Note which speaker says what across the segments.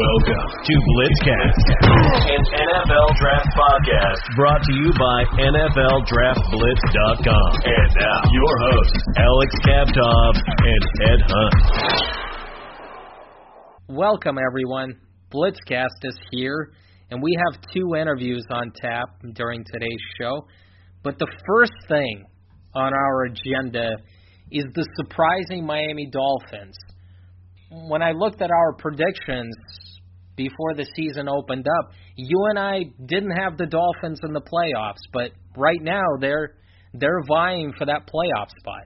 Speaker 1: Welcome to Blitzcast, an NFL Draft podcast brought to you by NFLDraftBlitz.com. And now, your hosts, Alex Kaptov and Ed Hunt.
Speaker 2: Welcome, everyone. Blitzcast is here, and we have two interviews on tap during today's show. But the first thing on our agenda is the surprising Miami Dolphins. When I looked at our predictions before the season opened up, you and I didn't have the Dolphins in the playoffs, but right now they're they're vying for that playoff spot.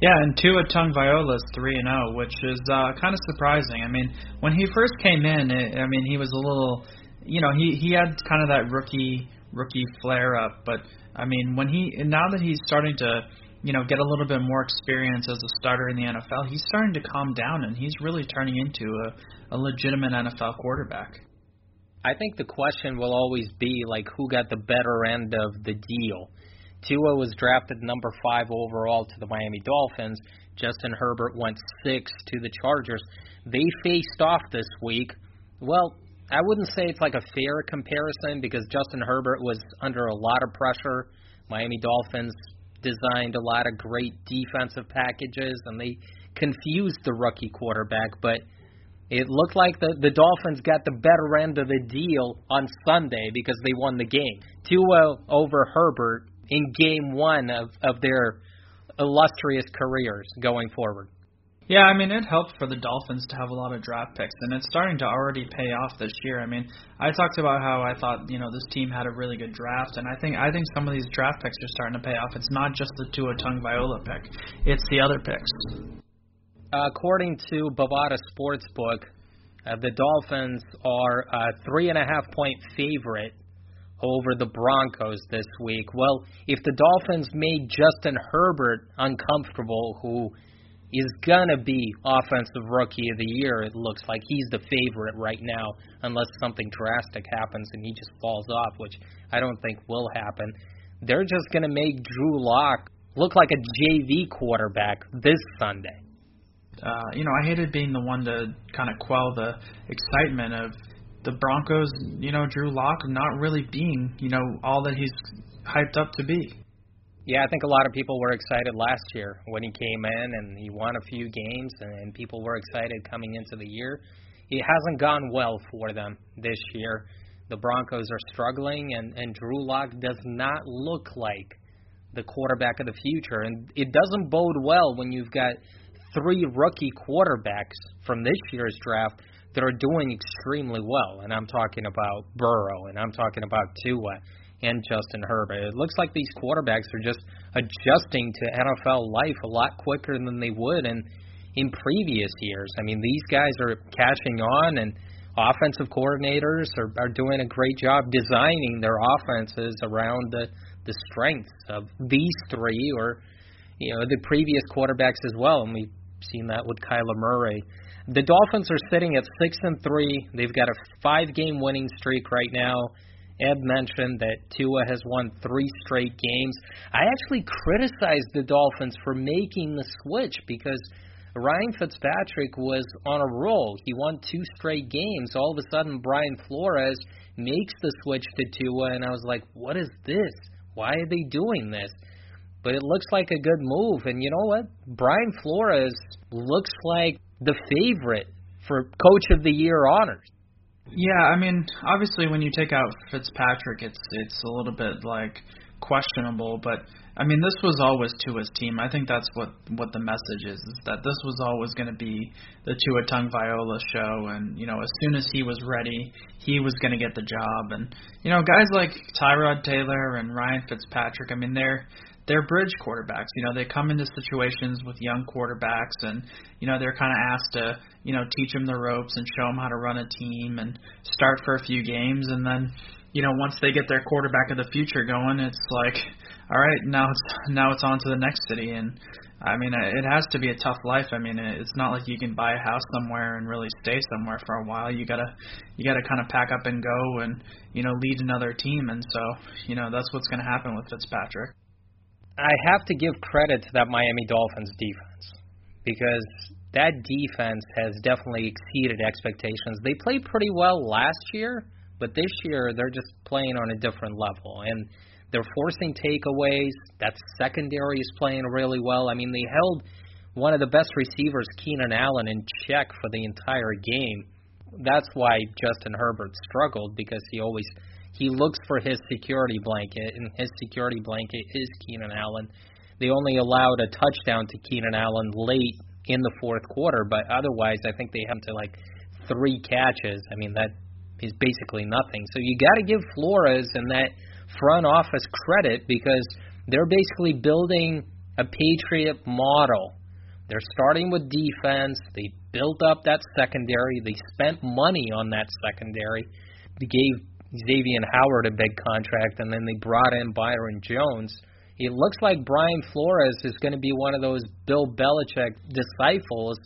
Speaker 3: Yeah, and Tua is three and zero, which is uh, kind of surprising. I mean, when he first came in, it, I mean, he was a little, you know, he he had kind of that rookie rookie flare up, but I mean, when he now that he's starting to you know, get a little bit more experience as a starter in the NFL, he's starting to calm down and he's really turning into a, a legitimate NFL quarterback.
Speaker 2: I think the question will always be like who got the better end of the deal. Tua was drafted number five overall to the Miami Dolphins. Justin Herbert went six to the Chargers. They faced off this week. Well, I wouldn't say it's like a fair comparison because Justin Herbert was under a lot of pressure. Miami Dolphins designed a lot of great defensive packages, and they confused the rookie quarterback. But it looked like the the Dolphins got the better end of the deal on Sunday because they won the game. Tua over Herbert in Game One of of their illustrious careers going forward.
Speaker 3: Yeah, I mean it helped for the Dolphins to have a lot of draft picks, and it's starting to already pay off this year. I mean, I talked about how I thought you know this team had a really good draft, and I think I think some of these draft picks are starting to pay off. It's not just the Tua Tagovailoa pick; it's the other picks.
Speaker 2: according to Bovada Sportsbook, uh, the Dolphins are a three and a half point favorite over the Broncos this week. Well, if the Dolphins made Justin Herbert uncomfortable, who is gonna be offensive rookie of the year. It looks like he's the favorite right now, unless something drastic happens and he just falls off, which I don't think will happen. They're just gonna make Drew Lock look like a JV quarterback this Sunday.
Speaker 3: Uh, you know, I hated being the one to kind of quell the excitement of the Broncos. You know, Drew Lock not really being you know all that he's hyped up to be.
Speaker 2: Yeah, I think a lot of people were excited last year when he came in and he won a few games, and people were excited coming into the year. It hasn't gone well for them this year. The Broncos are struggling, and, and Drew Lock does not look like the quarterback of the future. And it doesn't bode well when you've got three rookie quarterbacks from this year's draft that are doing extremely well. And I'm talking about Burrow, and I'm talking about Tua and Justin Herbert. It looks like these quarterbacks are just adjusting to NFL life a lot quicker than they would in in previous years. I mean, these guys are catching on, and offensive coordinators are, are doing a great job designing their offenses around the the strengths of these three, or you know, the previous quarterbacks as well. And we've seen that with Kyler Murray. The Dolphins are sitting at six and three. They've got a five game winning streak right now. Ed mentioned that Tua has won three straight games. I actually criticized the Dolphins for making the switch because Ryan Fitzpatrick was on a roll. He won two straight games. All of a sudden, Brian Flores makes the switch to Tua, and I was like, what is this? Why are they doing this? But it looks like a good move. And you know what? Brian Flores looks like the favorite for Coach of the Year honors.
Speaker 3: Yeah, I mean, obviously when you take out Fitzpatrick, it's it's a little bit like questionable, but I mean, this was always Tua's team. I think that's what what the message is: is that this was always going to be the Tua Tagovailoa show, and you know, as soon as he was ready, he was going to get the job. And you know, guys like Tyrod Taylor and Ryan Fitzpatrick, I mean, they're they're bridge quarterbacks. You know, they come into situations with young quarterbacks, and you know they're kind of asked to you know teach them the ropes and show them how to run a team and start for a few games, and then you know once they get their quarterback of the future going, it's like, all right, now it's now it's on to the next city, and I mean it has to be a tough life. I mean it's not like you can buy a house somewhere and really stay somewhere for a while. You gotta you gotta kind of pack up and go and you know lead another team, and so you know that's what's going to happen with Fitzpatrick.
Speaker 2: I have to give credit to that Miami Dolphins defense because that defense has definitely exceeded expectations. They played pretty well last year, but this year they're just playing on a different level and they're forcing takeaways. That secondary is playing really well. I mean, they held one of the best receivers, Keenan Allen, in check for the entire game. That's why Justin Herbert struggled because he always he looks for his security blanket, and his security blanket is Keenan Allen. They only allowed a touchdown to Keenan Allen late in the fourth quarter, but otherwise, I think they have to like three catches. I mean, that is basically nothing. So you got to give Flores and that front office credit because they're basically building a Patriot model. They're starting with defense. They built up that secondary. They spent money on that secondary. They gave Xavier Howard a big contract, and then they brought in Byron Jones. It looks like Brian Flores is going to be one of those Bill Belichick disciples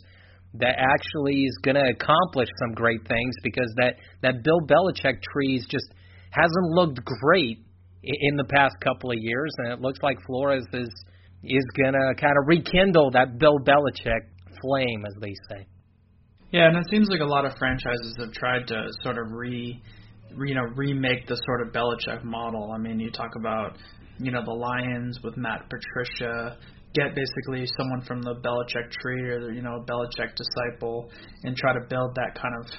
Speaker 2: that actually is going to accomplish some great things because that that Bill Belichick trees just hasn't looked great in the past couple of years, and it looks like Flores is is going to kind of rekindle that Bill Belichick flame, as they say.
Speaker 3: Yeah, and it seems like a lot of franchises have tried to sort of re, you know, remake the sort of Belichick model. I mean, you talk about, you know, the Lions with Matt Patricia, get basically someone from the Belichick tree or you know, a Belichick disciple, and try to build that kind of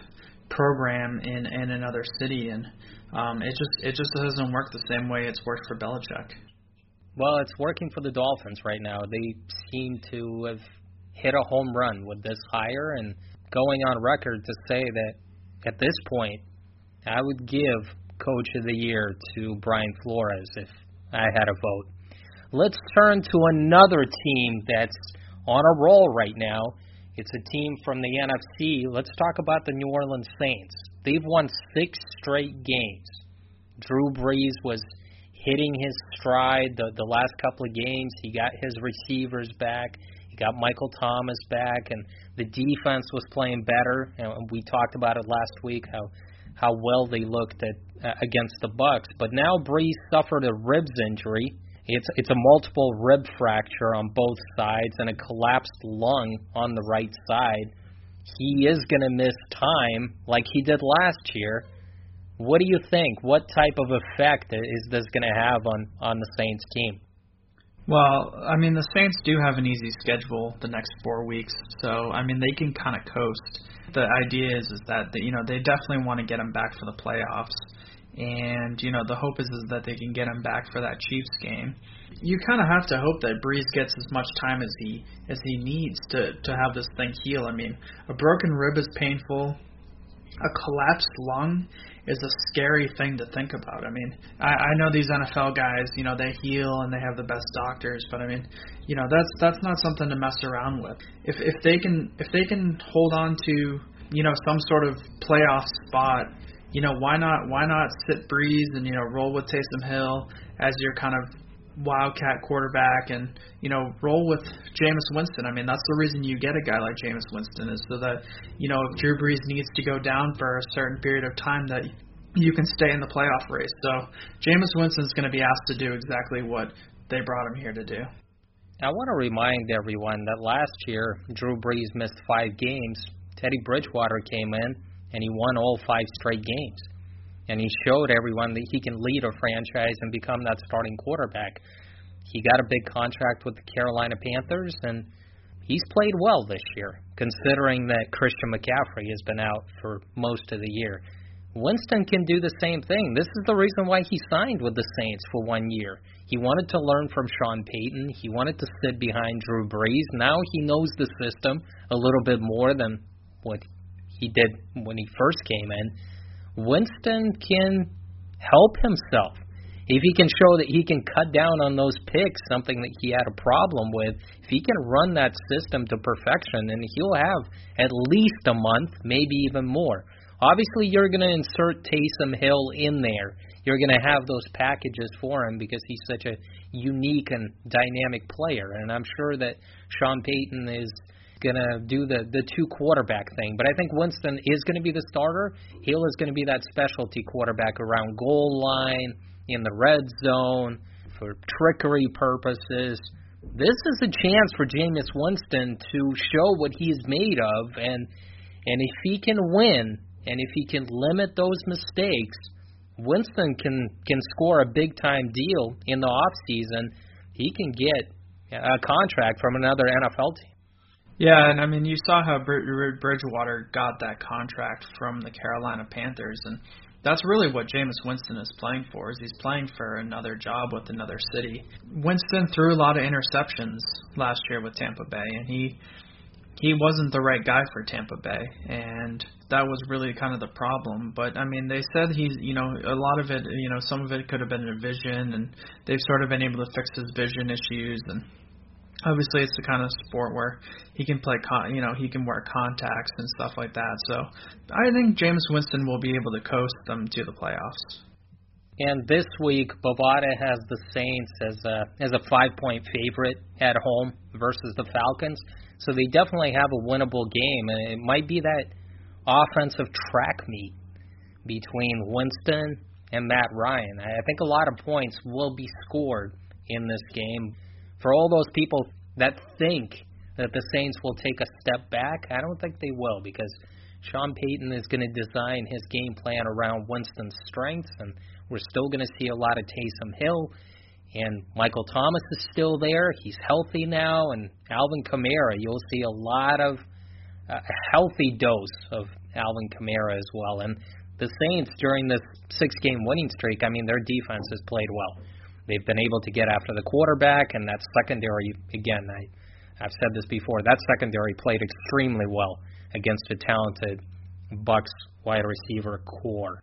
Speaker 3: program in in another city, and um, it just it just doesn't work the same way it's worked for Belichick.
Speaker 2: Well, it's working for the Dolphins right now. They seem to have hit a home run with this hire and going on record to say that at this point, I would give Coach of the Year to Brian Flores if I had a vote. Let's turn to another team that's on a roll right now. It's a team from the NFC. Let's talk about the New Orleans Saints. They've won six straight games. Drew Brees was hitting his stride the, the last couple of games. He got his receivers back. He got Michael Thomas back, and the defense was playing better. And we talked about it last week how how well they looked at uh, against the Bucs. But now Brees suffered a ribs injury. It's it's a multiple rib fracture on both sides and a collapsed lung on the right side. He is going to miss time like he did last year. What do you think? What type of effect is this going to have on on the Saints team?
Speaker 3: Well, I mean, the Saints do have an easy schedule the next four weeks, so I mean they can kind of coast. The idea is is that you know they definitely want to get him back for the playoffs, and you know the hope is is that they can get him back for that Chiefs game. You kind of have to hope that Brees gets as much time as he as he needs to to have this thing heal. I mean, a broken rib is painful. A collapsed lung is a scary thing to think about. I mean, I, I know these NFL guys, you know, they heal and they have the best doctors, but I mean, you know, that's that's not something to mess around with. If if they can if they can hold on to you know some sort of playoff spot, you know, why not why not sit Brees and you know roll with Taysom Hill as your kind of wildcat quarterback and you know roll with Jameis Winston. I mean that's the reason you get a guy like Jameis Winston is so that you know if Drew Brees needs to go down for a certain period of time that you can stay in the playoff race. So Jameis Winston's going to be asked to do exactly what they brought him here to do.
Speaker 2: I want to remind everyone that last year Drew Brees missed five games. Teddy Bridgewater came in and he won all five straight games and he showed everyone that he can lead a franchise and become that starting quarterback. He got a big contract with the Carolina Panthers, and he's played well this year, considering that Christian McCaffrey has been out for most of the year. Winston can do the same thing. This is the reason why he signed with the Saints for one year. He wanted to learn from Sean Payton. He wanted to sit behind Drew Brees. Now he knows the system a little bit more than what he did when he first came in Winston can help himself. If he can show that he can cut down on those picks, something that he had a problem with, if he can run that system to perfection, then he'll have at least a month, maybe even more. Obviously, you're going to insert Taysom Hill in there. You're going to have those packages for him because he's such a unique and dynamic player. And I'm sure that Sean Payton is to do the the two quarterback thing. But I think Winston is to be the starter. Hill is to be that specialty quarterback around goal line in the red zone for trickery purposes. this is a chance for Jameis Winston to show what he's made of, and and if he can win, and if he can limit those mistakes, Winston can can score a big time deal in the off season. He can get a contract from another NFL team.
Speaker 3: Yeah, and I mean, you saw how Bridgewater got that contract from the Carolina Panthers, and that's really what Jameis Winston is playing for. Is he's playing for another job with another city. Winston threw a lot of interceptions last year with Tampa Bay, and he he wasn't the right guy for Tampa Bay, and that was really kind of the problem. But I mean, they said he's, you know, a lot of it, you know, some of it could have been a vision, and they've sort of been able to fix his vision issues, and obviously it's the kind of sport where he can play con- you know he can wear contacts and stuff like that. So i think jameis winston will be able to coast them to the playoffs.
Speaker 2: And this week bovada has the saints as a as a five point favorite at home versus the falcons. So they definitely have a winnable game and it might be that offensive track meet between winston and matt ryan. I think a lot of points will be scored in this game for all those people that think that the Saints will take a step back, I don't think they will because Sean Payton is going to design his game plan around Winston's strengths, and we're still going to see a lot of Taysom Hill. And Michael Thomas is still there. He's healthy now. And Alvin Kamara, you'll see a lot of uh, a healthy dose of Alvin Kamara as well. And the Saints, during this six game winning streak, I mean, their defense has played well. They've been able to get after the quarterback, and that secondary, again, I, I've said this before, that secondary played extremely well against a talented Bucs wide receiver corps.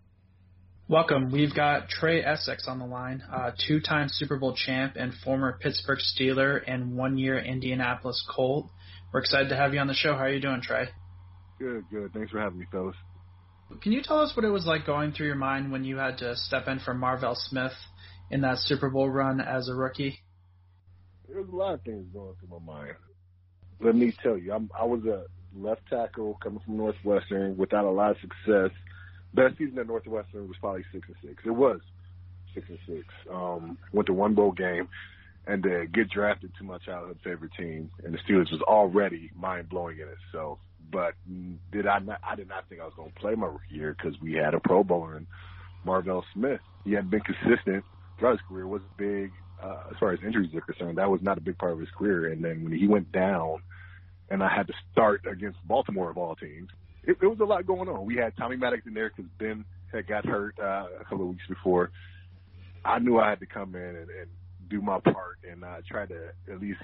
Speaker 3: Welcome. We've got Trey Essex on the line, uh, two-time Super Bowl champ and former Pittsburgh Steeler and one-year Indianapolis Colt. We're excited to have you on the show. How are you doing, Trey?
Speaker 4: Good, good. Thanks for having me, fellas.
Speaker 3: Can you tell us what it was like going through your mind when you had to step in for Marvel Smith in that Super Bowl run as a rookie?
Speaker 4: There's a lot of things going through my mind. Let me tell you, I'm, I was a left tackle coming from Northwestern without a lot of success. Best season at Northwestern was probably six and six. It was six and six. Um, went to one bowl game and to get drafted to my childhood favorite team, and the Steelers was already mind blowing in itself. But did I not? I did not think I was going to play my rookie year because we had a Pro Bowler in Marvel Smith. He had been consistent throughout his career was big uh, as far as injuries are concerned. That was not a big part of his career. And then when he went down, and I had to start against Baltimore of all teams, it, it was a lot going on. We had Tommy Maddox in there because Ben had got hurt uh, a couple of weeks before. I knew I had to come in and, and do my part and uh, try to at least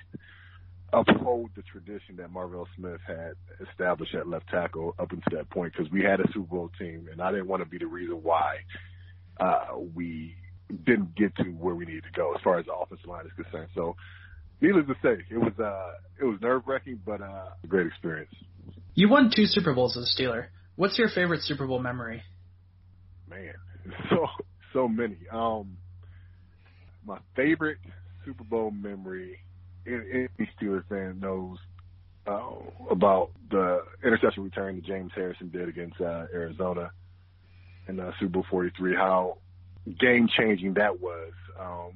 Speaker 4: uphold the tradition that Marvel Smith had established at left tackle up until that point because we had a Super Bowl team and I didn't want to be the reason why uh, we didn't get to where we needed to go as far as the offensive line is concerned. So, needless to say, it was uh, it was nerve wracking, but uh, a great experience.
Speaker 3: You won two Super Bowls as a Steeler. What's your favorite Super Bowl memory?
Speaker 4: Man, so so many. Um, my favorite Super Bowl memory. Any Steelers fan knows uh, about the interception return that James Harrison did against uh, Arizona in uh, Super Bowl 43. How game changing that was, um,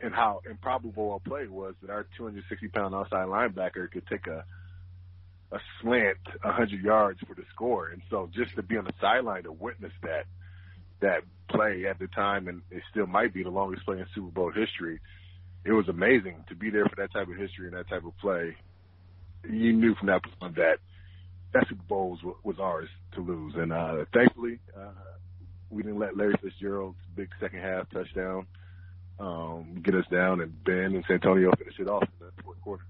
Speaker 4: and how improbable a play was that our 260 pound outside linebacker could take a a slant 100 yards for the score. And so just to be on the sideline to witness that that play at the time, and it still might be the longest play in Super Bowl history. It was amazing to be there for that type of history and that type of play. You knew from that point that that Super Bowl was, was ours to lose, and uh, thankfully, uh, we didn't let Larry Fitzgerald's big second half touchdown um, get us down, and Ben and Santonio finish it off in the fourth quarter.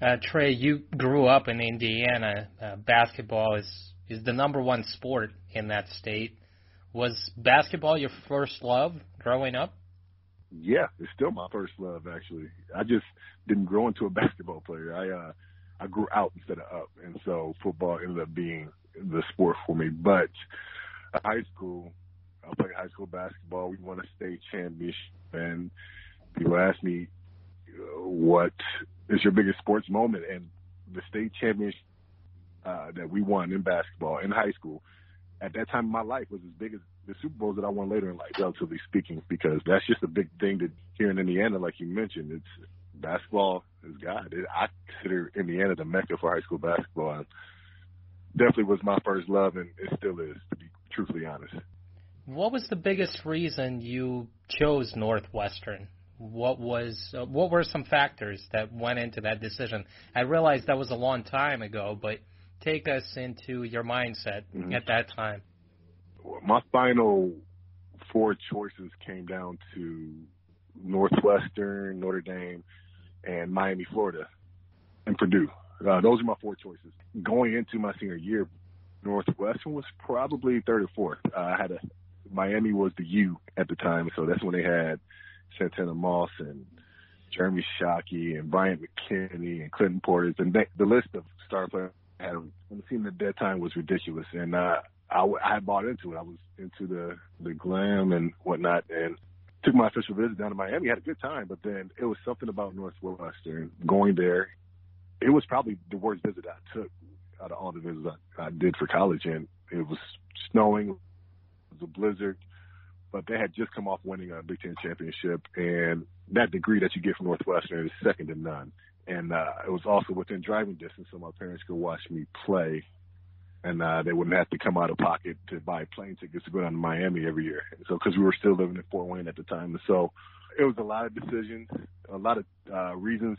Speaker 2: Uh, Trey, you grew up in Indiana. Uh, basketball is is the number one sport in that state. Was basketball your first love growing up?
Speaker 4: Yeah, it's still my first love. Actually, I just didn't grow into a basketball player. I uh, I grew out instead of up, and so football ended up being the sport for me. But high school. I played high school basketball. We won a state championship, and people ask me, "What is your biggest sports moment?" And the state championship uh, that we won in basketball in high school at that time in my life was as big as the Super Bowls that I won later in life, relatively speaking, because that's just a big thing to here in Indiana, like you mentioned. It's basketball is God. It, I consider Indiana the mecca for high school basketball. And definitely was my first love, and it still is, to be truthfully honest.
Speaker 2: What was the biggest reason you chose Northwestern? What was uh, what were some factors that went into that decision? I realize that was a long time ago, but take us into your mindset mm-hmm. at that time.
Speaker 4: My final four choices came down to Northwestern, Notre Dame, and Miami, Florida, and Purdue. Uh, those are my four choices. Going into my senior year, Northwestern was probably third or fourth. Uh, I had a Miami was the U at the time, so that's when they had Santana Moss and Jeremy Shockey and Bryant McKinnie and Clinton Portis, and they, the list of star players I had on the team at that time was ridiculous, and uh, I, I bought into it. I was into the the glam and whatnot, and took my official visit down to Miami. Had a good time, but then it was something about Northwestern going there. It was probably the worst visit I took out of all the visits I, I did for college, and it was snowing. It was a blizzard, but they had just come off winning a Big Ten championship, and that degree that you get from Northwestern is second to none. And uh, it was also within driving distance, so my parents could watch me play and uh, they wouldn't have to come out of pocket to buy plane tickets to go down to Miami every year. And so, because we were still living in Fort Wayne at the time, and so it was a lot of decisions, a lot of uh, reasons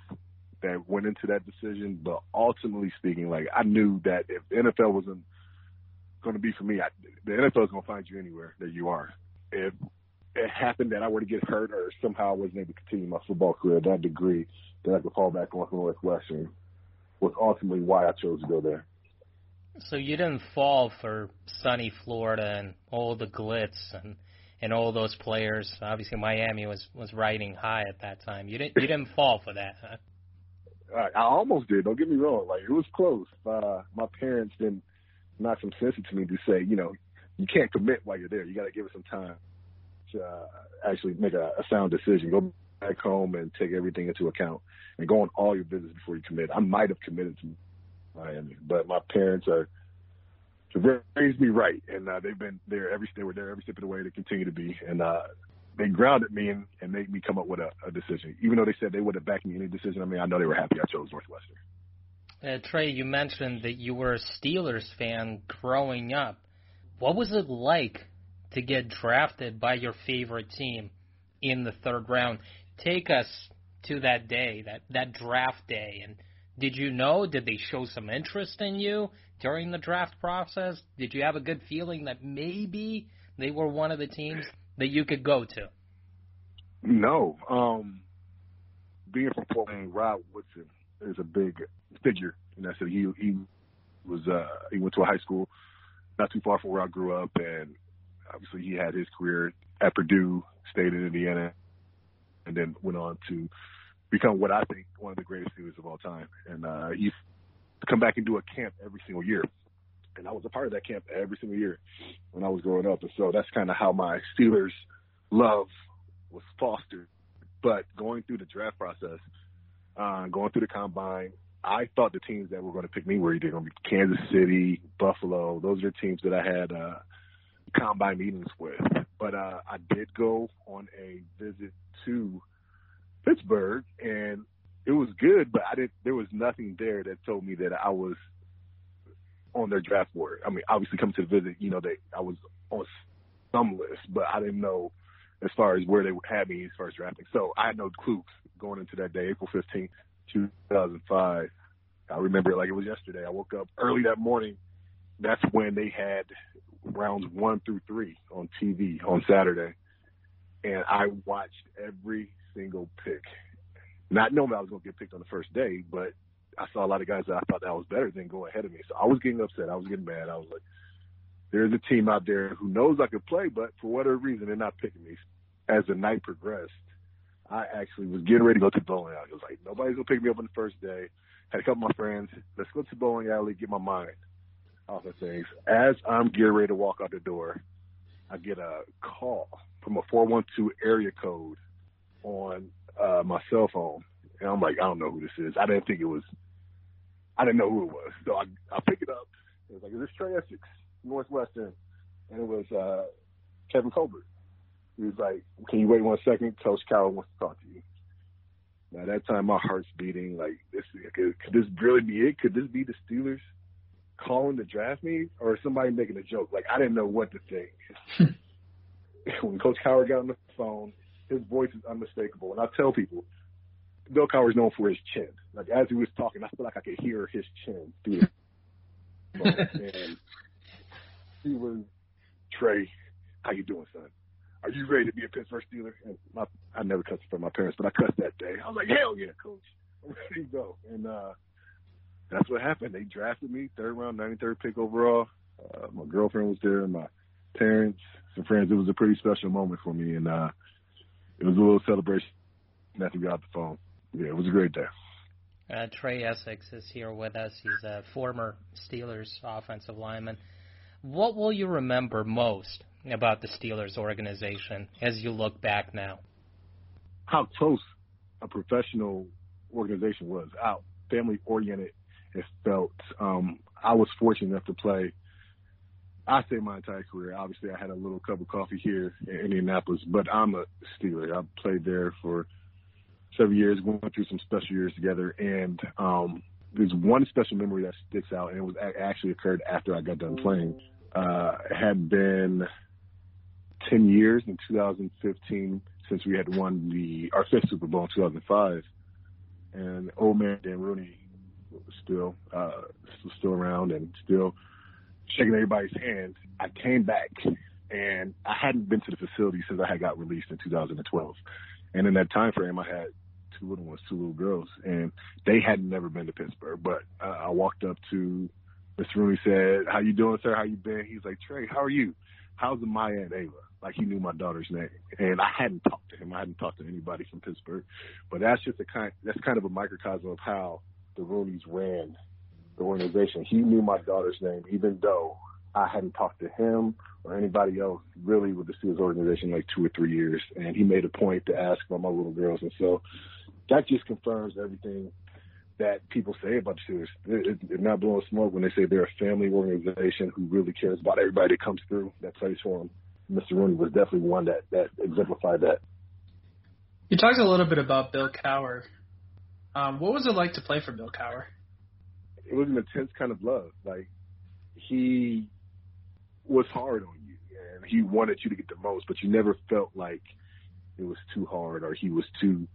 Speaker 4: that went into that decision. But ultimately speaking, like I knew that if the NFL wasn't going to be for me, I, the NFL is going to find you anywhere that you are. If it happened that I were to get hurt or somehow I wasn't able to continue my football career, that degree that I could fall back on from Northwestern was ultimately why I chose to go there.
Speaker 2: So you didn't fall for sunny Florida and all the glitz and and all those players. Obviously, Miami was was riding high at that time. You didn't you didn't fall for that, huh?
Speaker 4: I almost did. Don't get me wrong. Like it was close. Uh, my parents didn't knock some sense into me to say, you know, you can't commit while you're there. You got to give it some time to uh, actually make a, a sound decision. Go back home and take everything into account and go on all your business before you commit. I might have committed to Miami. But my parents are raised me right, and uh, they've been there every they were there every step of the way. They continue to be, and uh, they grounded me and, and made me come up with a, a decision. Even though they said they would have backed me in any decision, I mean, I know they were happy I chose Northwestern.
Speaker 2: Uh, Trey, you mentioned that you were a Steelers fan growing up. What was it like to get drafted by your favorite team in the third round? Take us to that day, that that draft day, and did you know? Did they show some interest in you during the draft process? Did you have a good feeling that maybe they were one of the teams that you could go to?
Speaker 4: No. Um, being from Fort Wayne, Rod Woodson is a big figure in that city. He he was uh, he went to a high school not too far from where I grew up, and obviously he had his career at Purdue, stayed in Indiana, and then went on to become what I think one of the greatest Steelers of all time. And uh, he come back and do a camp every single year. And I was a part of that camp every single year when I was growing up. And so that's kind of how my Steelers love was fostered. But going through the draft process, uh, going through the combine, I thought the teams that were going to pick me were either going to be Kansas City, Buffalo. Those are the teams that I had uh, combine meetings with. But uh, I did go on a visit to Pittsburgh, and it was good, but I didn't. There was nothing there that told me that I was on their draft board. I mean, obviously, coming to the visit, you know, they I was on some list, but I didn't know as far as where they had me as far as drafting. So I had no clue going into that day, April fifteenth, two thousand five. I remember it like it was yesterday. I woke up early that morning. That's when they had rounds one through three on TV on Saturday, and I watched every single pick. Not knowing I was going to get picked on the first day, but I saw a lot of guys that I thought that was better than go ahead of me. So I was getting upset. I was getting mad. I was like, there's a team out there who knows I could play, but for whatever reason, they're not picking me. As the night progressed, I actually was getting ready to go to bowling alley. I was like, nobody's going to pick me up on the first day. Had a couple of my friends. Let's go to bowling alley, get my mind off of things. As I'm getting ready to walk out the door, I get a call from a 412 area code on uh, my cell phone, and I'm like, I don't know who this is. I didn't think it was. I didn't know who it was, so I I pick it up. It was like, is this Trey Essex, Northwestern? And it was uh, Kevin Colbert. He was like, can you wait one second? Coach Cowher wants to talk to you. By that time, my heart's beating. Like, this could, could this really be it? Could this be the Steelers calling to draft me, or somebody making a joke? Like, I didn't know what to think. when Coach Cowher got on the phone, his voice is unmistakable. And I tell people, Bill Cowher is known for his chin. Like as he was talking, I feel like I could hear his chin through the and he was Trey, how you doing, son? Are you ready to be a Pittsburgh Steeler? And my, I never cussed from my parents, but I cussed that day. I was like, hell yeah, coach. I'm ready to go. And uh that's what happened. They drafted me, third round, 93rd pick overall. Uh, my girlfriend was there, my parents, some friends. It was a pretty special moment for me, and uh it was a little celebration after we got off the phone. Yeah, it was a great day.
Speaker 2: Uh, Trey Essex is here with us. He's a former Steelers offensive lineman. What will you remember most about the Steelers organization as you look back now?
Speaker 4: How close a professional organization was, how family oriented it felt. Um, I was fortunate enough to play. I say my entire career. Obviously, I had a little cup of coffee here in Indianapolis, but I'm a Steeler. I played there for several years, went through some special years together, and um, there's one special memory that sticks out, and it was actually occurred after I got done playing. Uh, had been 10 years in 2015 since we had won the our fifth Super Bowl in 2005, and old man Dan Rooney was still uh, still around and still shaking everybody's hands. I came back and I hadn't been to the facility since I had got released in 2012, and in that time frame, I had two little ones, two little girls, and they had never been to Pittsburgh. But uh, I walked up to Mr. Rooney, said, "How you doing, sir? How you been?" He's like, "Trey, how are you? How's Maya and Ava?" Like he knew my daughter's name, and I hadn't talked to him. I hadn't talked to anybody from Pittsburgh, but that's just a kind. That's kind of a microcosm of how the Rooneys ran the organization. He knew my daughter's name, even though I hadn't talked to him or anybody else really with the Steelers organization like two or three years. And he made a point to ask about my little girls. And so that just confirms everything that people say about the Steelers. They're not blowing smoke when they say they're a family organization who really cares about everybody that comes through that plays for them. Mr. Rooney was definitely one that, that exemplified that.
Speaker 3: You talked a little bit about Bill Cowher. Um, what was it like to play for Bill Cowher?
Speaker 4: It was an intense kind of love. Like he was hard on you and he wanted you to get the most, but you never felt like it was too hard or he was too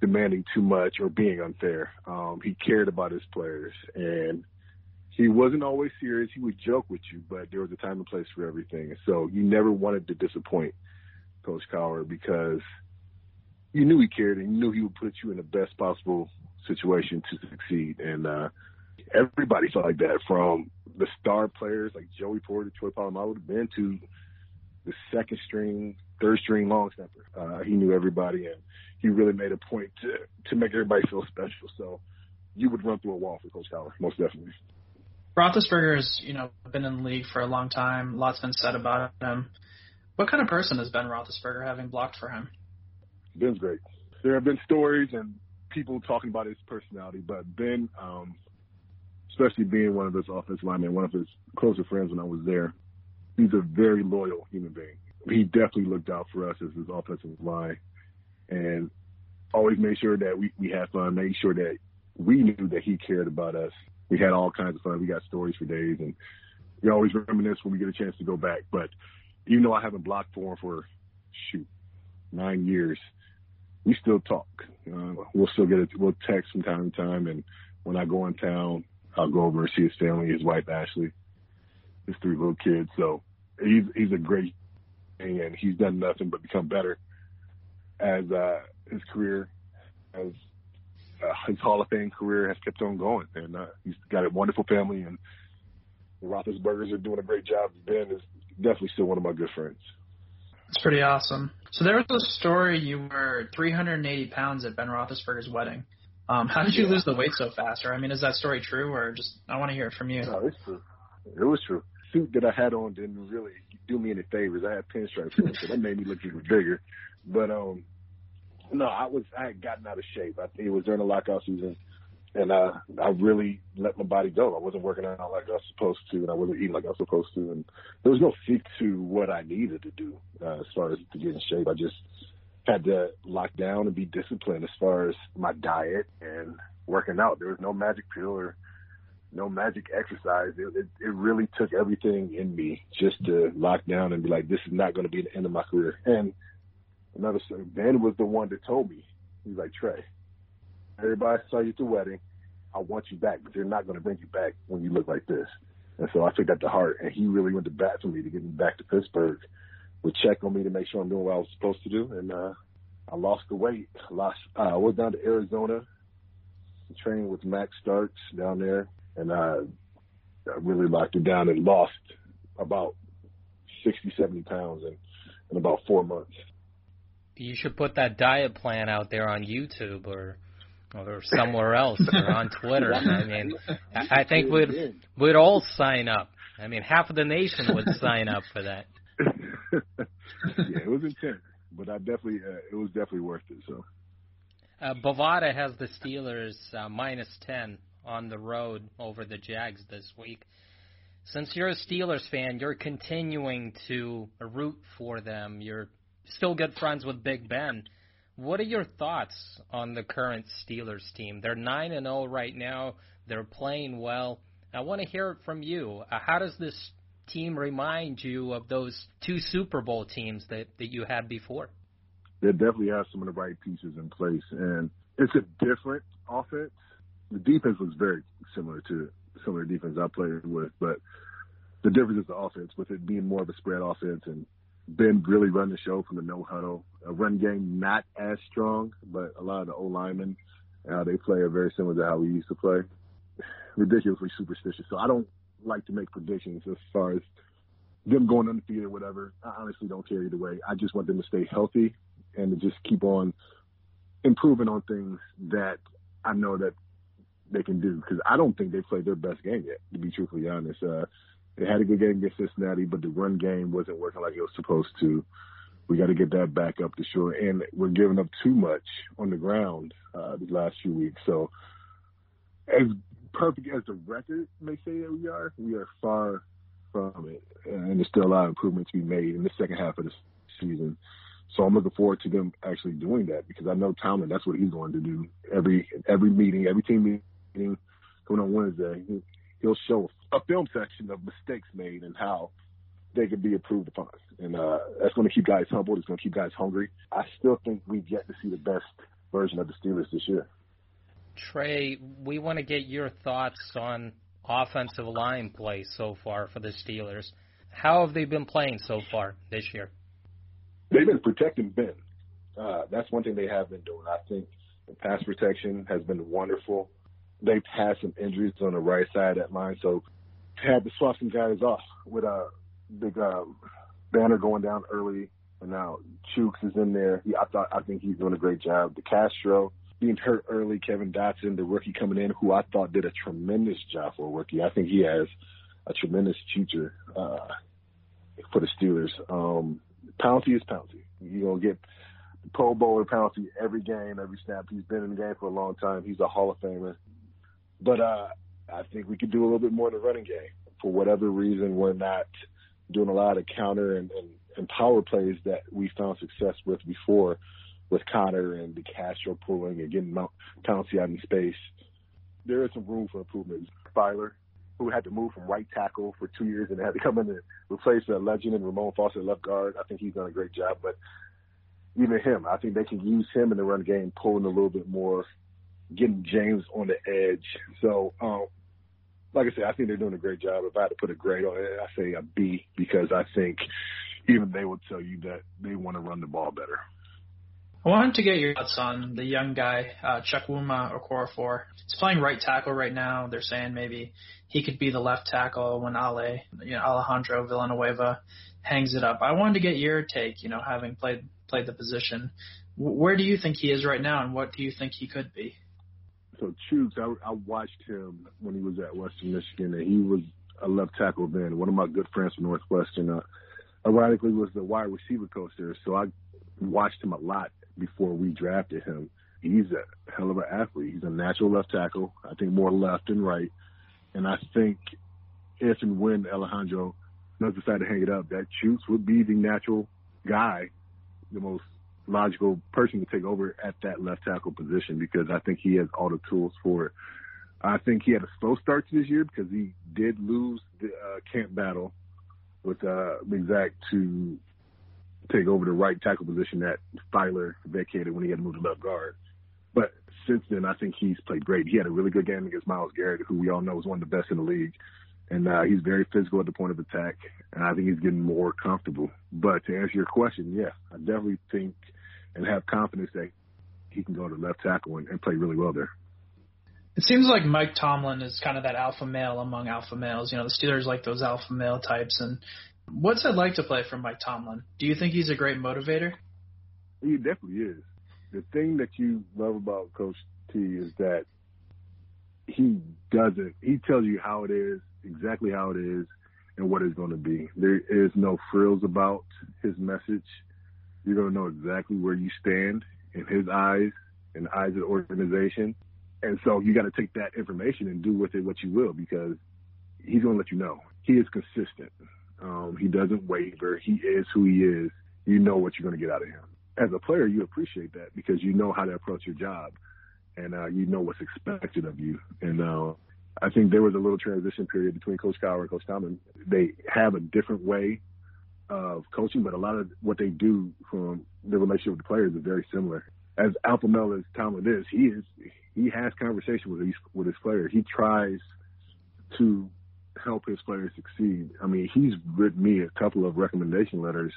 Speaker 4: demanding too much or being unfair. Um, he cared about his players and he wasn't always serious. He would joke with you, but there was a time and place for everything. And so you never wanted to disappoint Coach Cowher because you knew he cared and you knew he would put you in the best possible situation to succeed. And uh, everybody felt like that from the star players like Joey Porter, Troy Polamalu, been to the second string, third string long snapper. Uh, he knew everybody and he really made a point to to make everybody feel special. So you would run through a wall for Coach Cowher, most definitely.
Speaker 3: Roethlisberger has, you know, been in the league for a long time. Lots been said about him. What kind of person has Ben Roethlisberger having blocked for him?
Speaker 4: Ben's great. There have been stories and people talking about his personality, but Ben, um, especially being one of his offensive linemen, one of his closer friends when I was there, he's a very loyal human being. He definitely looked out for us as his offensive line and always made sure that we, we had fun, made sure that we knew that he cared about us we had all kinds of fun. We got stories for days, and we always reminisce when we get a chance to go back. But even though I haven't blocked for him for shoot nine years, we still talk. Uh, we'll still get it. We'll text from time to time, and when I go in town, I'll go over and see his family, his wife Ashley, his three little kids. So he's he's a great thing, and he's done nothing but become better as uh, his career as uh, his Hall of Fame career has kept on going, and uh, he's got a wonderful family. And the Roethlisbergers are doing a great job. Ben is definitely still one of my good friends.
Speaker 3: It's pretty awesome. So there was a story you were 380 pounds at Ben Roethlisberger's wedding. Um, how did you yeah. lose the weight so fast? Or I mean, is that story true, or just I want to hear it from you?
Speaker 4: No, it's true. It was true. The suit that I had on didn't really do me any favors. I had pinstripes on, so that made me look even bigger. But um, no, I was I had gotten out of shape. I think it was during the lockout season, and I I really let my body go. I wasn't working out like I was supposed to, and I wasn't eating like I was supposed to, and there was no seek to what I needed to do uh, as far as to get in shape. I just had to lock down and be disciplined as far as my diet and working out. There was no magic pill or no magic exercise. It, it, it really took everything in me just to lock down and be like, this is not going to be the end of my career. And another story, Ben was the one that told me, he's like, Trey, everybody saw you at the wedding. I want you back, but they're not going to bring you back when you look like this. And so I took that to heart, and he really went to bat for me to get me back to Pittsburgh. Would check on me to make sure I'm doing what I was supposed to do, and uh, I lost the weight. Lost. Uh, I went down to Arizona, trained with Max Starks down there, and I, I really locked it down and lost about 60, 70 pounds in, in about four months.
Speaker 2: You should put that diet plan out there on YouTube or or somewhere else or on Twitter. I mean, I think we'd we'd all sign up. I mean, half of the nation would sign up for that.
Speaker 4: yeah, it was intense, but I definitely uh, it was definitely worth it. So.
Speaker 2: Uh, Bovada has the Steelers uh, minus ten on the road over the Jags this week. Since you're a Steelers fan, you're continuing to root for them. You're still good friends with Big Ben. What are your thoughts on the current Steelers team? They're 9 and 0 right now. They're playing well. I want to hear it from you. Uh, how does this team remind you of those two Super Bowl teams that, that you had before?
Speaker 4: They definitely have some of the right pieces in place, and it's a different offense. The defense looks very similar to the defense I played with, but the difference is the offense, with it being more of a spread offense and Ben really run the show from the no huddle. A run game not as strong, but a lot of the O linemen, uh, they play are very similar to how we used to play. Ridiculously superstitious. So I don't like to make predictions as far as them going undefeated or whatever. I honestly don't care either way. I just want them to stay healthy and to just keep on improving on things that I know that they can do. Because I don't think they played their best game yet, to be truthfully honest. Uh, they had a good game against Cincinnati, but the run game wasn't working like it was supposed to. We got to get that back up to shore, and we're giving up too much on the ground uh, the last few weeks. So, as perfect as the record may say that we are, we are far from it, and there's still a lot of improvement to be made in the second half of the season. So I'm looking forward to them actually doing that because I know Tomlin, that's what he's going to do every every meeting, every team meeting coming on Wednesday he'll show a film section of mistakes made and how they can be improved upon. And uh, that's going to keep guys humbled. It's going to keep guys hungry. I still think we've yet to see the best version of the Steelers this year.
Speaker 2: Trey, we want to get your thoughts on offensive line play so far for the Steelers. How have they been playing so far this year?
Speaker 4: They've been protecting Ben. Uh, that's one thing they have been doing. I think the pass protection has been wonderful they've had some injuries on the right side of that line, so had to swap some guys off with a big uh, Banner going down early, and now Chuks is in there. He, I thought I think he's doing a great job. DeCastro being hurt early, Kevin Dotson, the rookie coming in, who I thought did a tremendous job for a rookie. I think he has a tremendous future uh, for the Steelers. Um, Pouncey is Pouncey. You're gonna get Pro Bowler Pouncey every game, every snap. He's been in the game for a long time. He's a Hall of Famer. But uh, I think we could do a little bit more in the running game. For whatever reason, we're not doing a lot of counter and, and, and power plays that we found success with before, with Connor and DeCastro pulling and getting Mount Pouncey out in space. There is some room for improvement. Feiler, who had to move from right tackle for two years and had to come in and replace a legend in Ramon Foster left guard. I think he's done a great job, but even him, I think they can use him in the run game, pulling a little bit more getting James on the edge. So, um, like I said, I think they're doing a great job. If I had to put a grade on it, I say a B because I think even they would tell you that they want to run the ball better.
Speaker 3: I wanted to get your thoughts on the young guy, uh, Chukwuma Okorafor. He's playing right tackle right now. They're saying maybe he could be the left tackle when Ale, you know, Alejandro Villanueva hangs it up. I wanted to get your take, you know, having played played the position. Where do you think he is right now, and what do you think he could be?
Speaker 4: so Chuks, I, I watched him when he was at Western Michigan, and he was a left tackle then. One of my good friends from Northwestern, uh, ironically, was the wide receiver coach there. So I watched him a lot before we drafted him. He's a hell of an athlete. He's a natural left tackle. I think more left than right. And I think if and when Alejandro does decide to hang it up, that Chuks would be the natural guy, the most logical person to take over at that left tackle position because I think he has all the tools for it. I think he had a slow start to this year because he did lose the uh, camp battle with uh, Zach to take over the right tackle position that Feiler vacated when he had to move to left guard. But since then, I think he's played great. He had a really good game against Myles Garrett, who we all know is one of the best in the league. And uh, he's very physical at the point of attack, and I think he's getting more comfortable. But to answer your question, yeah, I definitely think and have confidence that he can go to left tackle and, and play really well there.
Speaker 3: It seems like Mike Tomlin is kind of that alpha male among alpha males. You know, the Steelers like those alpha male types. And what's it like to play for Mike Tomlin? Do you think he's a great motivator?
Speaker 4: He definitely is. The thing that you love about Coach T is that he doesn't. He tells you how it is, exactly how it is, and what it's going to be. There is no frills about his message. You're going to know exactly where you stand in his eyes, in the eyes of the organization and so you got to take that information and do with it what you will because he's going to let you know. He is consistent. Um, he doesn't waver. He is who he is. You know what you're going to get out of him. As a player, you appreciate that because you know how to approach your job and uh, you know what's expected of you. And uh, I think there was a little transition period between Coach Cowher and Coach Tomlin. They have a different way of coaching, but a lot of what they do from the relationship with the players is very similar. As alpha male as Tomlin is, he is he has conversation with his with his players. He tries to help his players succeed. I mean, he's written me a couple of recommendation letters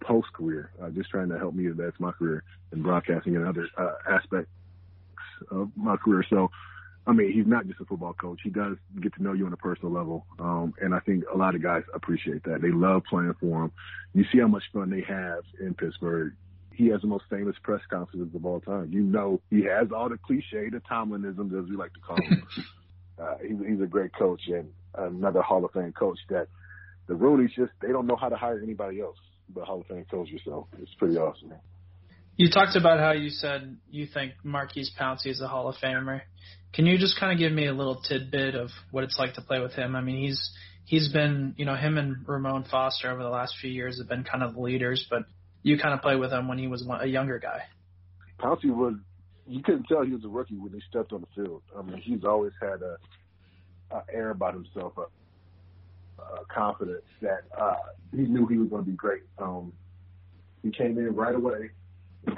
Speaker 4: post career, uh, just trying to help me advance my career in broadcasting and other uh, aspects of my career. So, I mean, he's not just a football coach. He does get to know you on a personal level, um, and I think a lot of guys appreciate that. They love playing for him. You see how much fun they have in Pittsburgh he has the most famous press conferences of all time. You know, he has all the cliche, the Tomlinisms, as we like to call him. Uh, he's, he's a great coach and another Hall of Fame coach that the Rooneys just, they don't know how to hire anybody else but Hall of Fame coaches. So it's pretty awesome.
Speaker 3: You talked about how you said you think Maurkice Pouncey is a Hall of Famer. Can you just kind of give me a little tidbit of what it's like to play with him? I mean, he's he's been, you know, him and Ramon Foster over the last few years have been kind of the leaders, but you kind of played with him when he was a younger guy.
Speaker 4: Pouncey was you couldn't tell he was a rookie when he stepped on the field. I mean, he's always had a, a air about himself, a, a confidence that uh, he knew he was going to be great. Um, he came in right away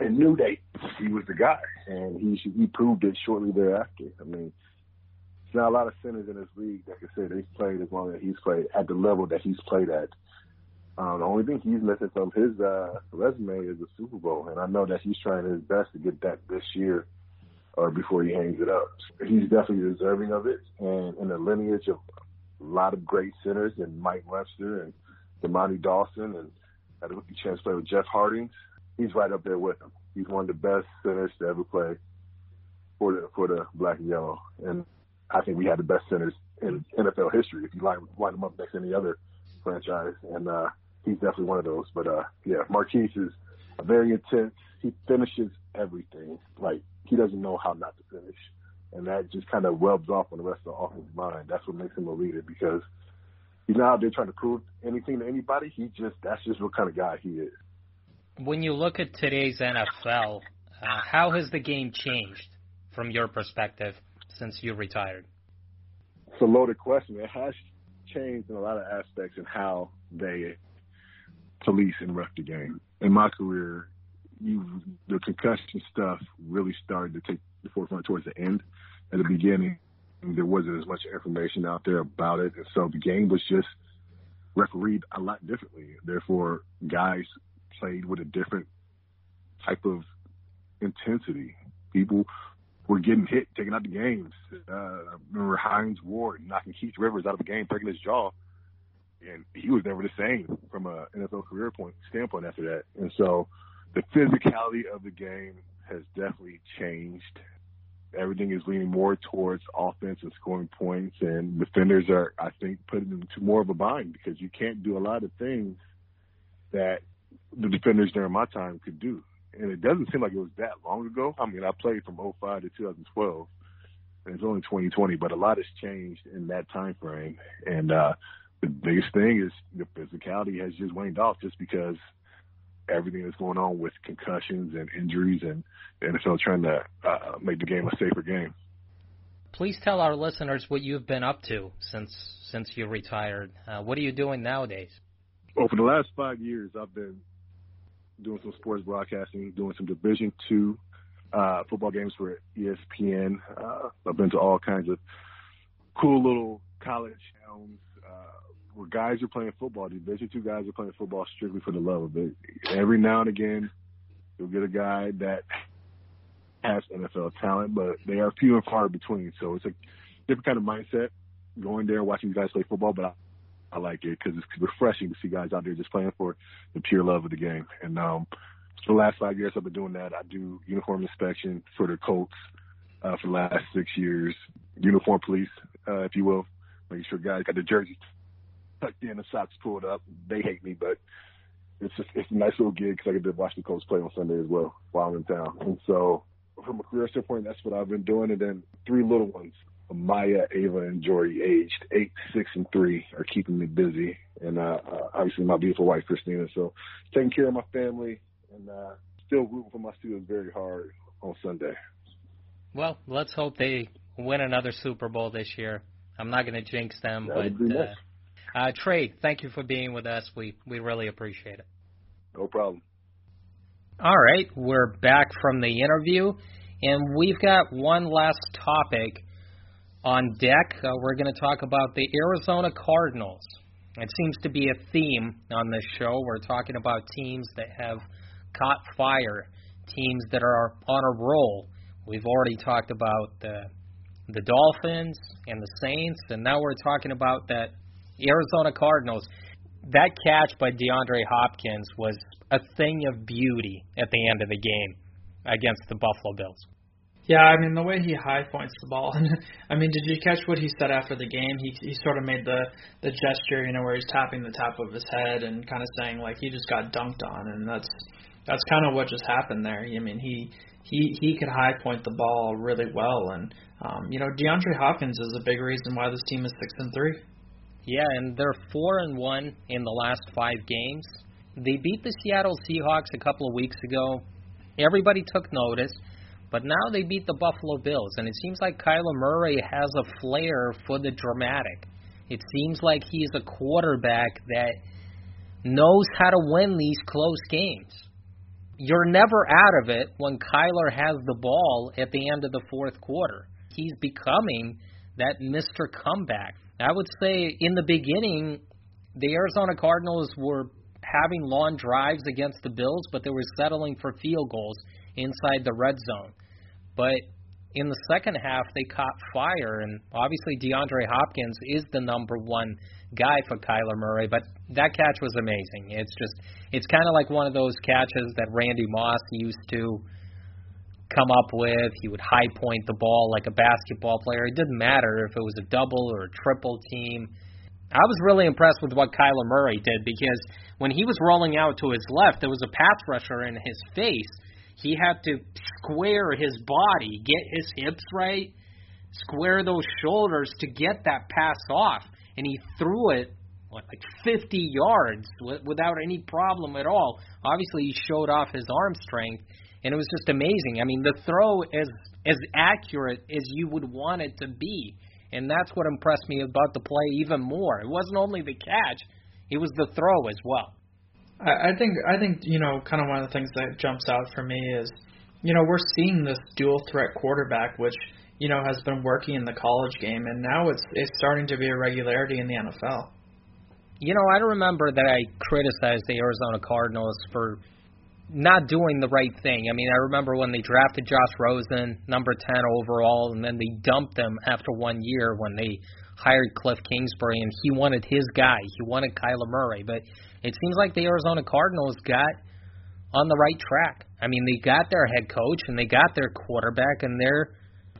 Speaker 4: and knew that he was the guy, and he he proved it shortly thereafter. I mean, there's not a lot of centers in this league that can say they've played as long as he's played at the level that he's played at. Um, the only thing he's missing from his uh, resume is the Super Bowl, and I know that he's trying his best to get that this year or before he hangs it up. He's definitely deserving of it, and in the lineage of a lot of great centers, and Mike Webster and Dermontti Dawson, and had a chance to play with Jeff Hartings. He's right up there with him. He's one of the best centers to ever play for the for the black and yellow, and I think we had the best centers in NFL history. If you line, line them up next to any other franchise, and uh, he's definitely one of those. But uh, yeah, Maurkice is very intense. He finishes everything. Like he doesn't know how not to finish, and that just kind of rubs off on the rest of the offensive line. That's what makes him a leader because he's not out there trying to prove anything to anybody. He just that's just what kind of guy he is.
Speaker 2: When you look at today's NFL, uh, how has the game changed from your perspective since you retired?
Speaker 4: It's a loaded question. It has changed in a lot of aspects in how they police and ref the game. In my career, you the concussion stuff really started to take the forefront towards the end. At the beginning, there wasn't as much information out there about it, and so the game was just refereed a lot differently. Therefore, guys played with a different type of intensity. People were getting hit, taking out the games. Uh, I remember Hines Ward knocking Keith Rivers out of the game, breaking his jaw and he was never the same from a NFL career point standpoint after that. And so the physicality of the game has definitely changed. Everything is leaning more towards offense and scoring points, and defenders are, I think, putting them to more of a bind because you can't do a lot of things that the defenders during my time could do. And it doesn't seem like it was that long ago. I mean, I played from 05 to 2012, and it's only 2020, but a lot has changed in that time frame. And uh, the biggest thing is the physicality has just waned off just because everything that's going on with concussions and injuries and the NFL trying to uh, make the game a safer game.
Speaker 2: Please tell our listeners what you've been up to since since you retired. Uh, what are you doing nowadays?
Speaker 4: Well, for the last five years, I've been doing some sports broadcasting, doing some Division two uh, football games for ESPN. Uh, I've been to all kinds of cool little college towns uh, where guys are playing football. Division two guys are playing football strictly for the love of it. Every now and again, you'll get a guy that has NFL talent, but they are few and far between. So it's a different kind of mindset going there, watching guys play football. But I, I like it because it's refreshing to see guys out there just playing for the pure love of the game. And um, for the last five years, I've been doing that. I do uniform inspection for the Colts uh, for the last six years, uniform police, uh, if you will, making sure guys got the jerseys tucked in, the socks pulled up. They hate me, but it's just it's a nice little gig because I get to watch the Colts play on Sunday as well while I'm in town. And so from a career standpoint, that's what I've been doing. And then three little ones, Maya, Ava, and Jordy, aged eight, six, and three, are keeping me busy. And uh, uh, obviously my beautiful wife, Christina. So taking care of my family and uh, still rooting for my Steelers very hard on Sunday.
Speaker 2: Well, let's hope they win another Super Bowl this year. I'm not going to jinx them,
Speaker 4: That'd
Speaker 2: but uh, uh, Trai, thank you for being with us. We we really appreciate it.
Speaker 4: No problem.
Speaker 2: All right, we're back from the interview, and we've got one last topic on deck. Uh, we're going to talk about the Arizona Cardinals. It seems to be a theme on this show. We're talking about teams that have caught fire, teams that are on a roll. We've already talked about the the Dolphins and the Saints, and now we're talking about that Arizona Cardinals. That catch by DeAndre Hopkins was a thing of beauty at the end of the game against the Buffalo Bills.
Speaker 3: Yeah, I mean the way he high points the ball. I mean, did you catch what he said after the game? He he sort of made the the gesture, you know, where he's tapping the top of his head and kind of saying like he just got dunked on, and that's that's kind of what just happened there. I mean, he he he could high point the ball really well, and um, you know, DeAndre Hopkins is a big reason why this team is six and three.
Speaker 2: Yeah, and they're four and one in the last five games. They beat the Seattle Seahawks a couple of weeks ago. Everybody took notice, but now they beat the Buffalo Bills, and it seems like Kyler Murray has a flair for the dramatic. It seems like he's a quarterback that knows how to win these close games. You're never out of it when Kyler has the ball at the end of the fourth quarter. He's becoming that Mr. Comeback. I would say in the beginning, the Arizona Cardinals were having long drives against the Bills, but they were settling for field goals inside the red zone. But in the second half, they caught fire, and obviously DeAndre Hopkins is the number one guy for Kyler Murray. But that catch was amazing. It's just, it's kind of like one of those catches that Randy Moss used to come up with. He would high point the ball like a basketball player. It didn't matter if it was a double or a triple team. I was really impressed with what Kyler Murray did because when he was rolling out to his left, there was a pass rusher in his face. He had to square his body, get his hips right, square those shoulders to get that pass off, and he threw it what, like 50 yards without any problem at all. Obviously, he showed off his arm strength, and it was just amazing. I mean, the throw is as accurate as you would want it to be, and that's what impressed me about the play even more. It wasn't only the catch; it was the throw as well.
Speaker 3: I, I think I think you know kind of one of the things that jumps out for me is you know we're seeing this dual threat quarterback, which you know has been working in the college game, and now it's it's starting to be a regularity in the NFL.
Speaker 2: You know, I remember that I criticized the Arizona Cardinals for not doing the right thing. I mean, I remember when they drafted Josh Rosen, number 10 overall, and then they dumped him after one year when they hired Cliff Kingsbury, and he wanted his guy. He wanted Kyler Murray. But it seems like the Arizona Cardinals got on the right track. I mean, they got their head coach and they got their quarterback, and they're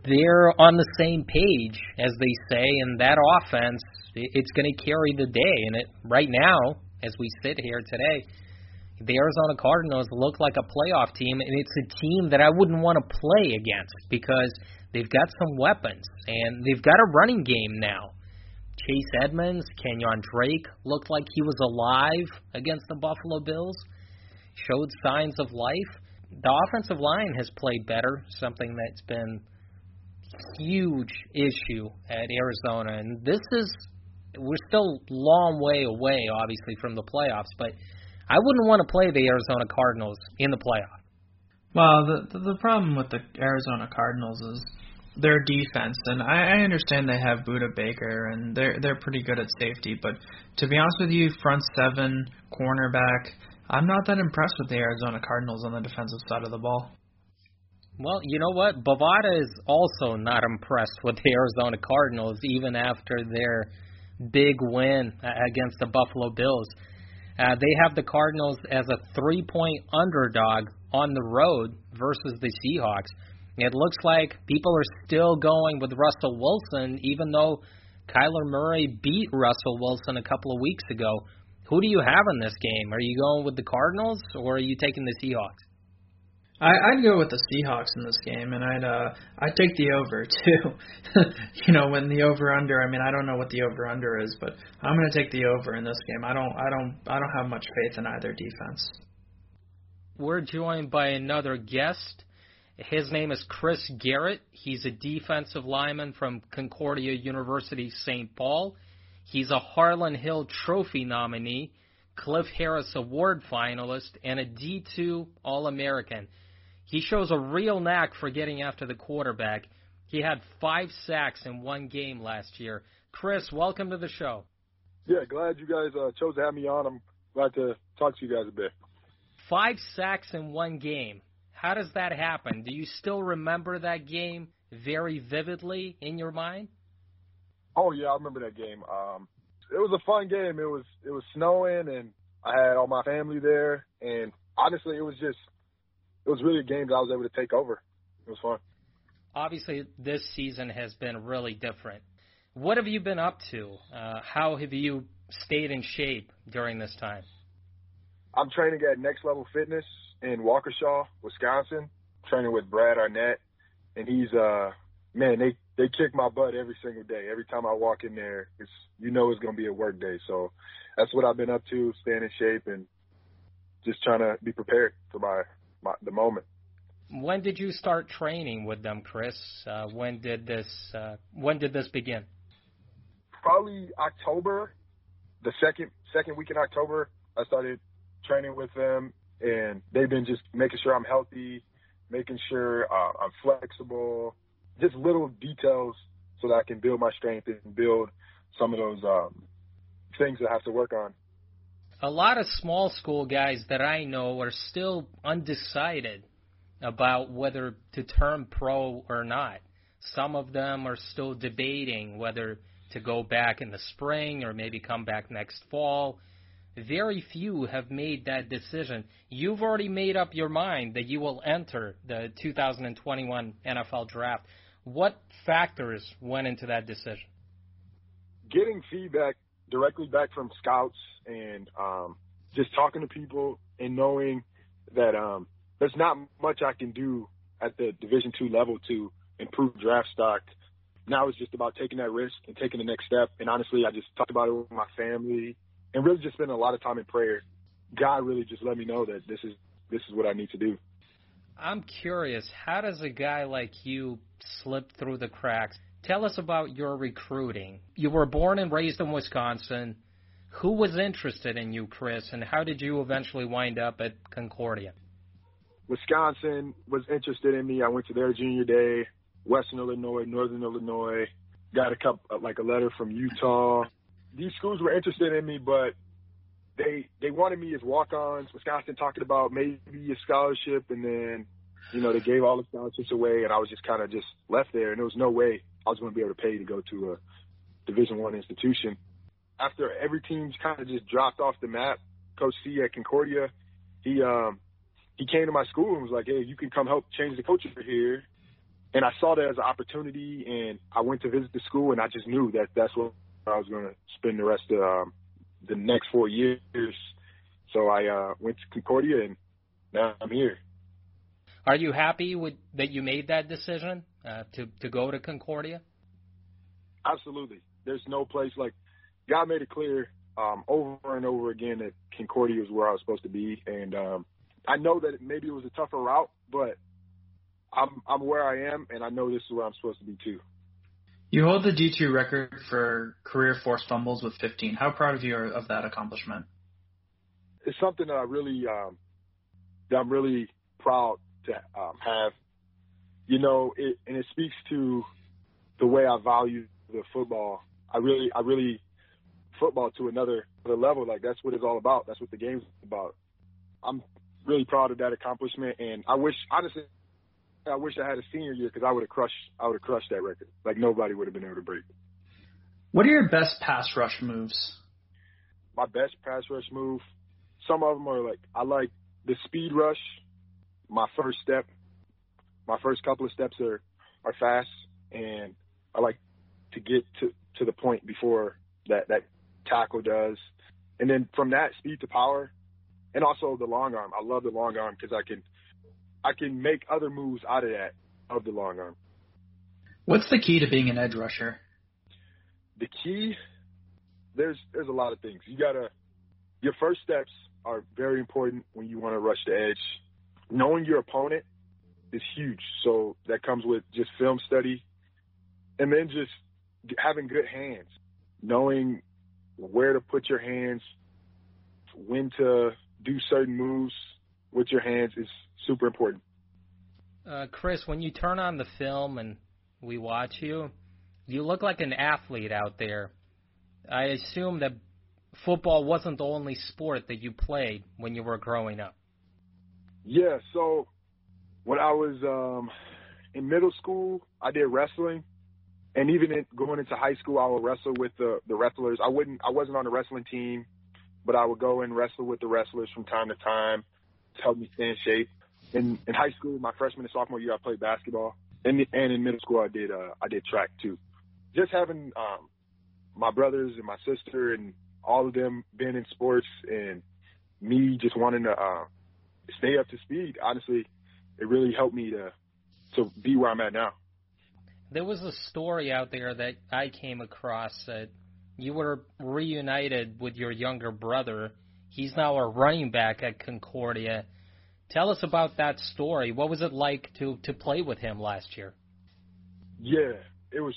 Speaker 2: they're on the same page, as they say, and that offense it's going to carry the day. And it right now, as we sit here today, the Arizona Cardinals look like a playoff team, and it's a team that I wouldn't want to play against because they've got some weapons and they've got a running game now. Chase Edmonds, Kenyan Drake looked like he was alive against the Buffalo Bills. showed signs of life. The offensive line has played better, something that's been huge issue at Arizona, and this is we're still long way away, obviously, from the playoffs. But I wouldn't want to play the Arizona Cardinals in the playoff.
Speaker 3: Well, the the problem with the Arizona Cardinals is their defense, and I, I understand they have Budda Baker and they're they're pretty good at safety, but to be honest with you, front seven, cornerback, I'm not that impressed with the Arizona Cardinals on the defensive side of the ball.
Speaker 2: Well, you know what? Bovada is also not impressed with the Arizona Cardinals, even after their big win against the Buffalo Bills. Uh, they have the Cardinals as a three point underdog on the road versus the Seahawks. It looks like people are still going with Russell Wilson, even though Kyler Murray beat Russell Wilson a couple of weeks ago. Who do you have in this game? Are you going with the Cardinals or are you taking the Seahawks?
Speaker 3: I, I'd go with the Seahawks in this game, and I'd uh, I'd take the over too. you know, when the over under. I mean, I don't know what the over under is, but I'm going to take the over in this game. I don't I don't I don't have much faith in either defense.
Speaker 2: We're joined by another guest. His name is Chris Garrett. He's a defensive lineman from Concordia University St. Paul. He's a Harlan Hill Trophy nominee, Cliff Harris Award finalist, and a D2 All American. He shows a real knack for getting after the quarterback. He had five sacks in one game last year. Chris, welcome to the show.
Speaker 5: Yeah, glad you guys uh, chose to have me on. I'm glad to talk to you guys a bit.
Speaker 2: Five sacks in one game. How does that happen? Do you still remember that game very vividly in your mind?
Speaker 5: Oh yeah, I remember that game. Um, it was a fun game. It was it was snowing and I had all my family there and honestly it was just it was really a game that I was able to take over. It was fun.
Speaker 2: Obviously, this season has been really different. What have you been up to? Uh, how have you stayed in shape during this time?
Speaker 5: I'm training at Next Level Fitness in Waukesha, Wisconsin, training with Brad Arnett, and he's uh man, they they kick my butt every single day. Every time I walk in there, it's you know it's gonna be a work day. So that's what I've been up to, staying in shape and just trying to be prepared for my, my the moment.
Speaker 2: When did you start training with them, Chris? Uh, when did this uh, when did this begin?
Speaker 5: Probably October, the second second week in October. I started training with them, and they've been just making sure I'm healthy, making sure uh, I'm flexible, just little details so that I can build my strength and build some of those um, things that I have to work on.
Speaker 2: A lot of small school guys that I know are still undecided about whether to turn pro or not. Some of them are still debating whether to go back in the spring or maybe come back next fall. Very few have made that decision. You've already made up your mind that you will enter the 2021 NFL draft. What factors went into that decision?
Speaker 5: Getting feedback directly back from scouts and um, just talking to people and knowing that um, there's not much I can do at the Division two level to improve draft stock. Now it's just about taking that risk and taking the next step. And honestly, I just talked about it with my family and really just spending a lot of time in prayer. God really just let me know that this is this is what I need to do.
Speaker 2: I'm curious, how does a guy like you slip through the cracks? Tell us about your recruiting. You were born and raised in Wisconsin. Who was interested in you, Chris, and how did you eventually wind up at Concordia?
Speaker 5: Wisconsin was interested in me. I went to their junior day. Western Illinois, Northern Illinois. Got a couple, uh, like a letter from Utah. These schools were interested in me, but they they wanted me as walk-ons. Wisconsin talking about maybe a scholarship, and then you know they gave all the scholarships away, and I was just kind of just left there, and there was no way I was going to be able to pay to go to a Division One institution. After every team's kind of just dropped off the map, Coach C at Concordia, he um he came to my school and was like, "Hey, you can come help change the culture here." And I saw that as an opportunity, and I went to visit the school, and I just knew that that's what I was going to spend the rest of um, the next four years. So I uh, went to Concordia, and now I'm here.
Speaker 2: Are you happy with that you made that decision uh, to to go to Concordia?
Speaker 5: Absolutely. There's no place like God made it clear um, over and over again that Concordia is where I was supposed to be, and um, I know that maybe it was a tougher route, but I'm I'm where I am, and I know this is where I'm supposed to be too.
Speaker 3: You hold the D2 record for career forced fumbles with 15. How proud of you are of that accomplishment?
Speaker 5: It's something that I really um, that I'm really proud to um, have. You know, it, and it speaks to the way I value the football. I really, I really football to another, another level. Like that's what it's all about. That's what the game's about. I'm really proud of that accomplishment, and I wish, honestly, I wish I had a senior year because I would have crushed, I would have crushed that record. Like nobody would have been able to break.
Speaker 3: What are your best pass rush moves?
Speaker 5: My best pass rush move. Some of them are like I like the speed rush. My first step, my first couple of steps are are fast, and I like to get to to the point before that that tackle does, and then from that speed to power, and also the long arm. I love the long arm because I can I can make other moves out of that of the long arm.
Speaker 3: What's the key to being an edge rusher?
Speaker 5: The key, there's there's a lot of things. You gotta your first steps are very important when you want to rush the edge. Knowing your opponent is huge. So that comes with just film study, and then just having good hands, knowing where to put your hands, when to do certain moves with your hands is super important.
Speaker 2: Uh, Chris, when you turn on the film and we watch you, you look like an athlete out there. I assume that football wasn't the only sport that you played when you were growing up.
Speaker 5: Yeah, so when I was um, in middle school, I did wrestling, and even in, going into high school, I would wrestle with the the wrestlers. I wouldn't, I wasn't on the wrestling team, but I would go and wrestle with the wrestlers from time to time to help me stay in shape. In in high school, my freshman and sophomore year, I played basketball, and and in middle school, I did uh, I did track too. Just having um, my brothers and my sister and all of them being in sports and me just wanting to uh, stay up to speed. Honestly, it really helped me to to be where I'm at now.
Speaker 2: There was a story out there that I came across that you were reunited with your younger brother. He's now a running back at Concordia. Tell us about that story. What was it like to to play with him last year?
Speaker 5: Yeah, it was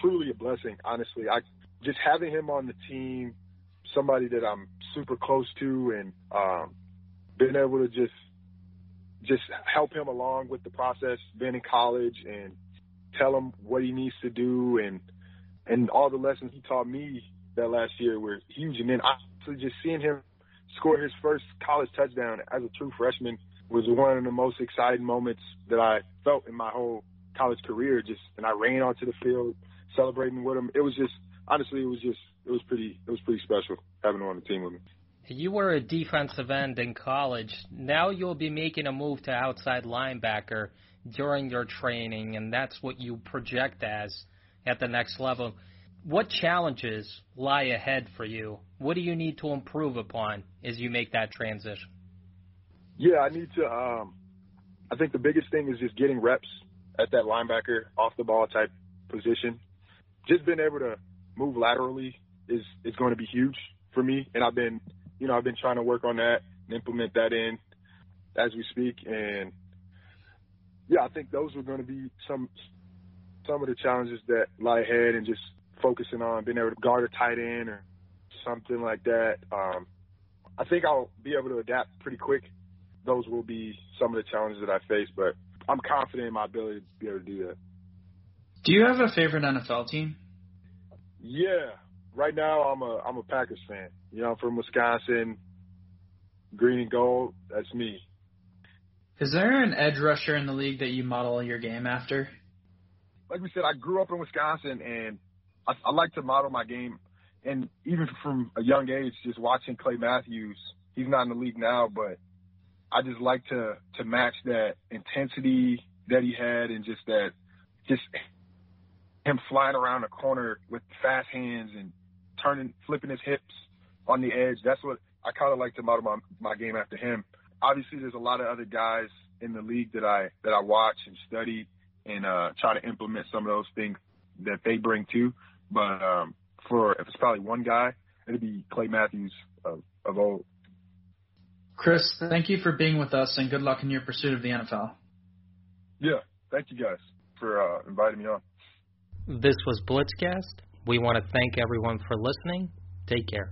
Speaker 5: truly a blessing. Honestly, I just having him on the team, somebody that I'm super close to, and um, being able to just just help him along with the process, being in college, and tell him what he needs to do, and and all the lessons he taught me that last year were huge. And then honestly, just seeing him score his first college touchdown as a true freshman was one of the most exciting moments that I felt in my whole college career. Just and I ran onto the field celebrating with him. It was just honestly, it was just it was pretty it was pretty special having him on the team with me.
Speaker 2: You were a defensive end in college. Now you'll be making a move to outside linebacker during your training, and that's what you project as at the next level. What challenges lie ahead for you? What do you need to improve upon as you make that transition?
Speaker 5: Yeah, I need to. Um, I think the biggest thing is just getting reps at that linebacker, off the ball type position. Just being able to move laterally is is going to be huge for me, and I've been, you know, I've been trying to work on that and implement that in as we speak. And yeah, I think those are going to be some some of the challenges that lie ahead, and just focusing on being able to guard a tight end or something like that. Um, I think I'll be able to adapt pretty quick. Those will be some of the challenges that I face, but I'm confident in my ability to be able to do that.
Speaker 3: Do you have a favorite NFL team?
Speaker 5: Yeah, right now I'm a I'm a Packers fan. You know, I'm from Wisconsin, green and gold. That's me.
Speaker 3: Is there an edge rusher in the league that you model your game after?
Speaker 5: Like we said, I grew up in Wisconsin, and I, I like to model my game. And even from a young age, just watching Clay Matthews, he's not in the league now, but I just like to to match that intensity that he had, and just that, just him flying around the corner with fast hands and turning, flipping his hips on the edge. That's what I kind of like to model my my game after him. Obviously, there's a lot of other guys in the league that I that I watch and study and uh, try to implement some of those things that they bring too. But um, for if it's probably one guy, it'd be Clay Matthews of, of old.
Speaker 3: Chris, thank you for being with us, and good luck in your pursuit of the NFL.
Speaker 5: Yeah, thank you guys for uh, inviting me on.
Speaker 2: This was Blitzcast. We want to thank everyone for listening. Take care.